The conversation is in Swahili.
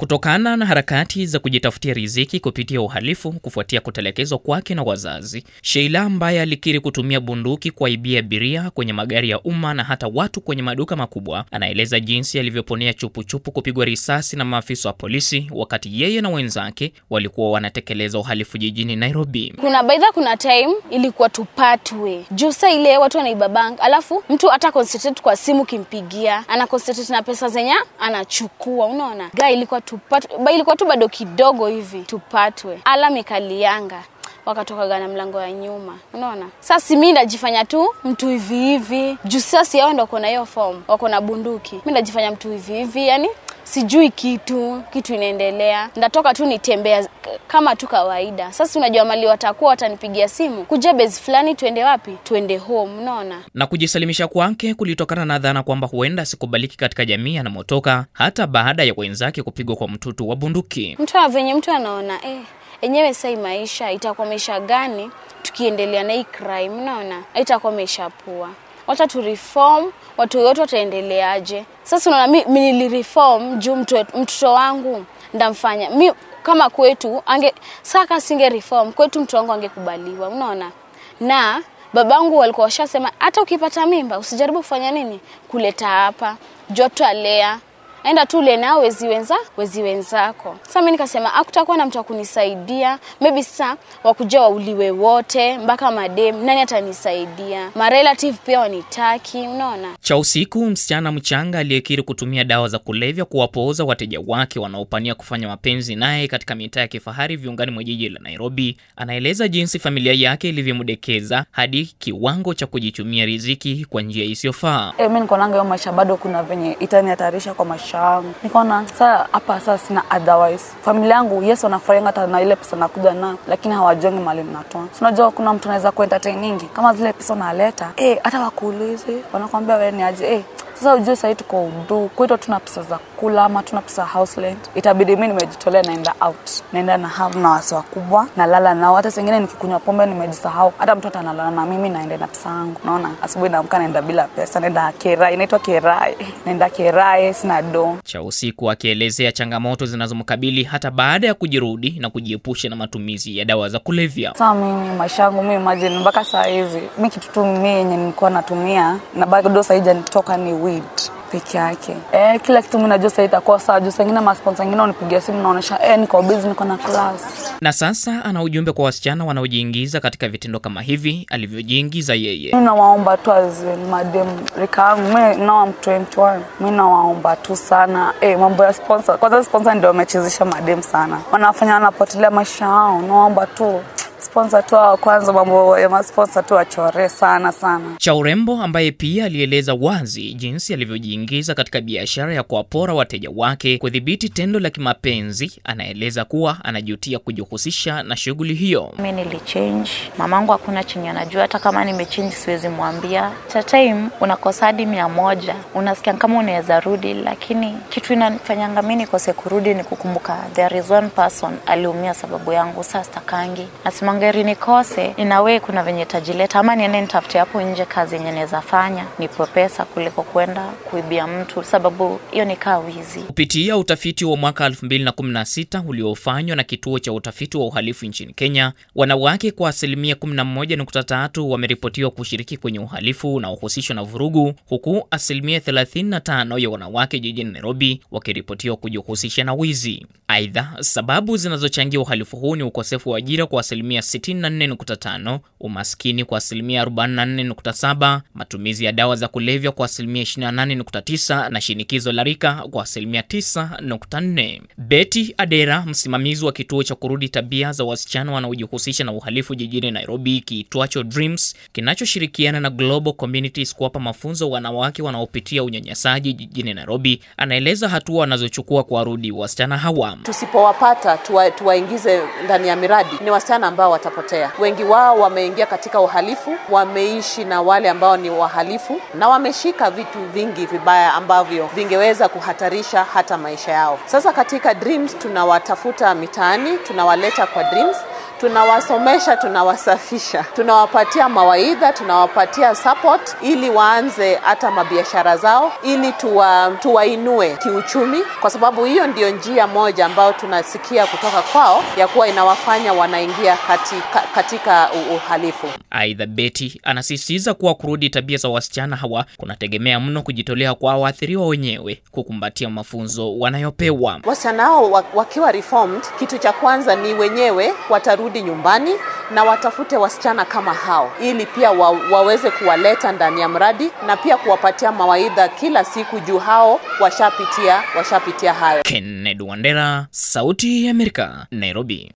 Kutokana na harakati za kujitafutia riziki kupitia uhalifu kufuatia kutelekezwa kwake na wazazi, Sheila ambaye alikiri kutumia bunduki kuwaibia abiria kwenye magari ya umma na hata watu kwenye maduka makubwa, anaeleza jinsi alivyoponea chupuchupu kupigwa risasi na maafisa wa polisi wakati yeye na wenzake walikuwa wanatekeleza uhalifu jijini Nairobi. Kuna baidha, kuna time ilikuwa tupatwe. Juu saa ile watu wanaiba bank, alafu mtu hata concentrate kwa simu kimpigia, ana concentrate na pesa zenye anachukua, unaona? Ga ilikuwa tupatwe, ilikuwa tu bado kidogo hivi tupatwe, Alam ikalianga wakatokaga na mlango ya nyuma, unaona. Sasa mi ndajifanya tu mtu hivi hivi. Juu sasa yao ndo wako na hiyo form, wako na bunduki, mi ndajifanya mtu hivi hivi, yani sijui kitu kitu inaendelea, ndatoka tu nitembea kama tu kawaida. Sasa unajua mali watakuwa watanipigia simu kuja base fulani, tuende wapi? Tuende home, unaona. Na kujisalimisha kwake kulitokana na dhana kwamba huenda sikubaliki katika jamii anamotoka, hata baada ya wenzake kupigwa kwa mtutu wa bunduki. Mtu venye mtu anaona eh, enyewe sai maisha itakuwa maisha gani tukiendelea na hii crime, unaona, itakuwa maisha pua wacha tu reform, watu wote wataendeleaje? Sasa unaona mi, mi nilireform juu mtoto wangu ndamfanya mi kama kwetu ange saka singe reform kwetu mtoto wangu angekubaliwa, unaona. Na babangu walikuwa washasema hata ukipata mimba usijaribu kufanya nini kuleta hapa alea enda tu ule nao wezi wenza wezi wenzako. Sasa mimi nikasema akutakuwa na mtu wa kunisaidia, maybe sasa wakuja wauliwe wote mpaka madem, nani atanisaidia? Ma relative pia wanitaki, unaona. Cha usiku, msichana mchanga aliyekiri kutumia dawa za kulevya kuwapooza wateja wake wanaopania kufanya mapenzi naye katika mitaa ya kifahari viungani mwa jiji la Nairobi, anaeleza jinsi familia yake ilivyomdekeza hadi kiwango cha kujichumia riziki kwa njia isiyofaa. Hey, mimi niko nanga hiyo maisha bado kuna venye itanihatarisha kwa maisha yangu. Nikaona saa hapa sasa sina otherwise. Familia yangu yes, wanafurahianga hata na ile pesa nakuja na, lakini hawajongi mali mnatoa. Unajua kuna mtu anaweza kuentertainingi kama zile pesa unaleta eh, hata wakuulize wanakwambia wewe ni aje eh, sasa ujue sahii tuko udu kwetu, tuna pesa za kula ama tuna pesa house rent, itabidi mi nimejitolea, naenda out, naenda na have na wasi wakubwa, nalala nao. Hata sengine nikikunywa pombe nimejisahau, hata mtu atanalala na mimi, naenda na pesa yangu. Naona asubuhi naamka, naenda bila pesa, naenda kerai, inaitwa kerai, naenda kerai, sina do. Cha usiku akielezea changamoto zinazomkabili hata baada ya kujirudi na kujiepusha na matumizi ya dawa za kulevya. Sasa mimi maisha yangu mi imagine mpaka saa hizi mi kitu tu mi yenye nilikuwa natumia na bado saija janitoka ni weed peke yake. Eh, kila kitu mimi najua sasa itakuwa sawa. Juu sengine masponsa wengine unipigia simu naonesha eh, niko busy, niko na class. Na sasa ana ujumbe kwa wasichana wanaojiingiza katika vitendo kama hivi alivyojiingiza yeye. Mimi nawaomba tu as madem rika yangu, mimi now I'm 21. Mimi nawaomba tu sana eh, mambo ya sponsor. Kwanza sponsor ndio wamechezesha madem sana, wanafanya wanapotelea maisha yao. Nawaomba tu sponsor tu wa kwanza, mambo ya masponsa tu wachore sana sana. Cha urembo ambaye pia alieleza wazi jinsi alivyojiingiza katika biashara ya kuwapora wateja wake kudhibiti tendo la kimapenzi, anaeleza kuwa anajutia kujihusisha na shughuli hiyo. Mi nilichange, mamangu hakuna chenye anajua, hata kama nimechange siwezi mwambia. Cha time unakosa hadi mia moja, unasikia kama unaweza rudi, lakini kitu inafanyanga mi nikose kurudi ni kukumbuka there is one person aliumia sababu yangu. Sasa stakangi nasema ngeri nikose inawe, kuna venye tajileta ama niende nitafute hapo nje kazi yenye naweza fanya nipo pesa kuliko kwenda kuibia mtu, sababu hiyo ni kaa wizi. Kupitia utafiti wa mwaka 2016 uliofanywa na kituo cha utafiti wa uhalifu nchini Kenya, wanawake kwa asilimia 11.3 wameripotiwa kushiriki kwenye uhalifu unaohusishwa na vurugu, huku asilimia 35 ya wanawake jijini Nairobi wakiripotiwa kujihusisha na wizi. Aidha, sababu zinazochangia uhalifu huu ni ukosefu wa ajira kwa asilimia 64.5, umaskini kwa asilimia 44.7, matumizi ya dawa za kulevya kwa asilimia 28.9 na shinikizo la rika kwa asilimia 9.4. Betty Adera, msimamizi wa kituo cha kurudi tabia za wasichana wanaojihusisha na uhalifu jijini Nairobi kiitwacho Dreams, kinachoshirikiana na Global Communities kuwapa mafunzo wanawake wanaopitia unyanyasaji jijini Nairobi, anaeleza hatua wanazochukua kuwarudi wasichana hawa. Tusipowapata tuwa, tuwaingize ndani ya miradi, ni wasichana ambao watapotea. Wengi wao wameingia katika uhalifu, wameishi na wale ambao ni wahalifu na wameshika vitu vingi vibaya ambavyo vingeweza kuhatarisha hata maisha yao. Sasa katika Dreams tunawatafuta mitaani, tunawaleta kwa Dreams tunawasomesha, tunawasafisha, tunawapatia mawaidha, tunawapatia support ili waanze hata mabiashara zao, ili tuwa, tuwainue kiuchumi, kwa sababu hiyo ndio njia moja ambayo tunasikia kutoka kwao ya kuwa inawafanya wanaingia katika, katika uhalifu. Aidha, Beti anasisitiza kuwa kurudi tabia za wasichana hawa kunategemea mno kujitolea kwa waathiriwa wenyewe kukumbatia mafunzo wanayopewa. Wasichana hao wakiwa reformed, kitu cha kwanza ni wenyewe watarudi nyumbani na watafute wasichana kama hao, ili pia wa, waweze kuwaleta ndani ya mradi na pia kuwapatia mawaidha kila siku, juu hao washapitia washapitia hayo. Kennedy Wandera, Sauti ya Amerika, Nairobi.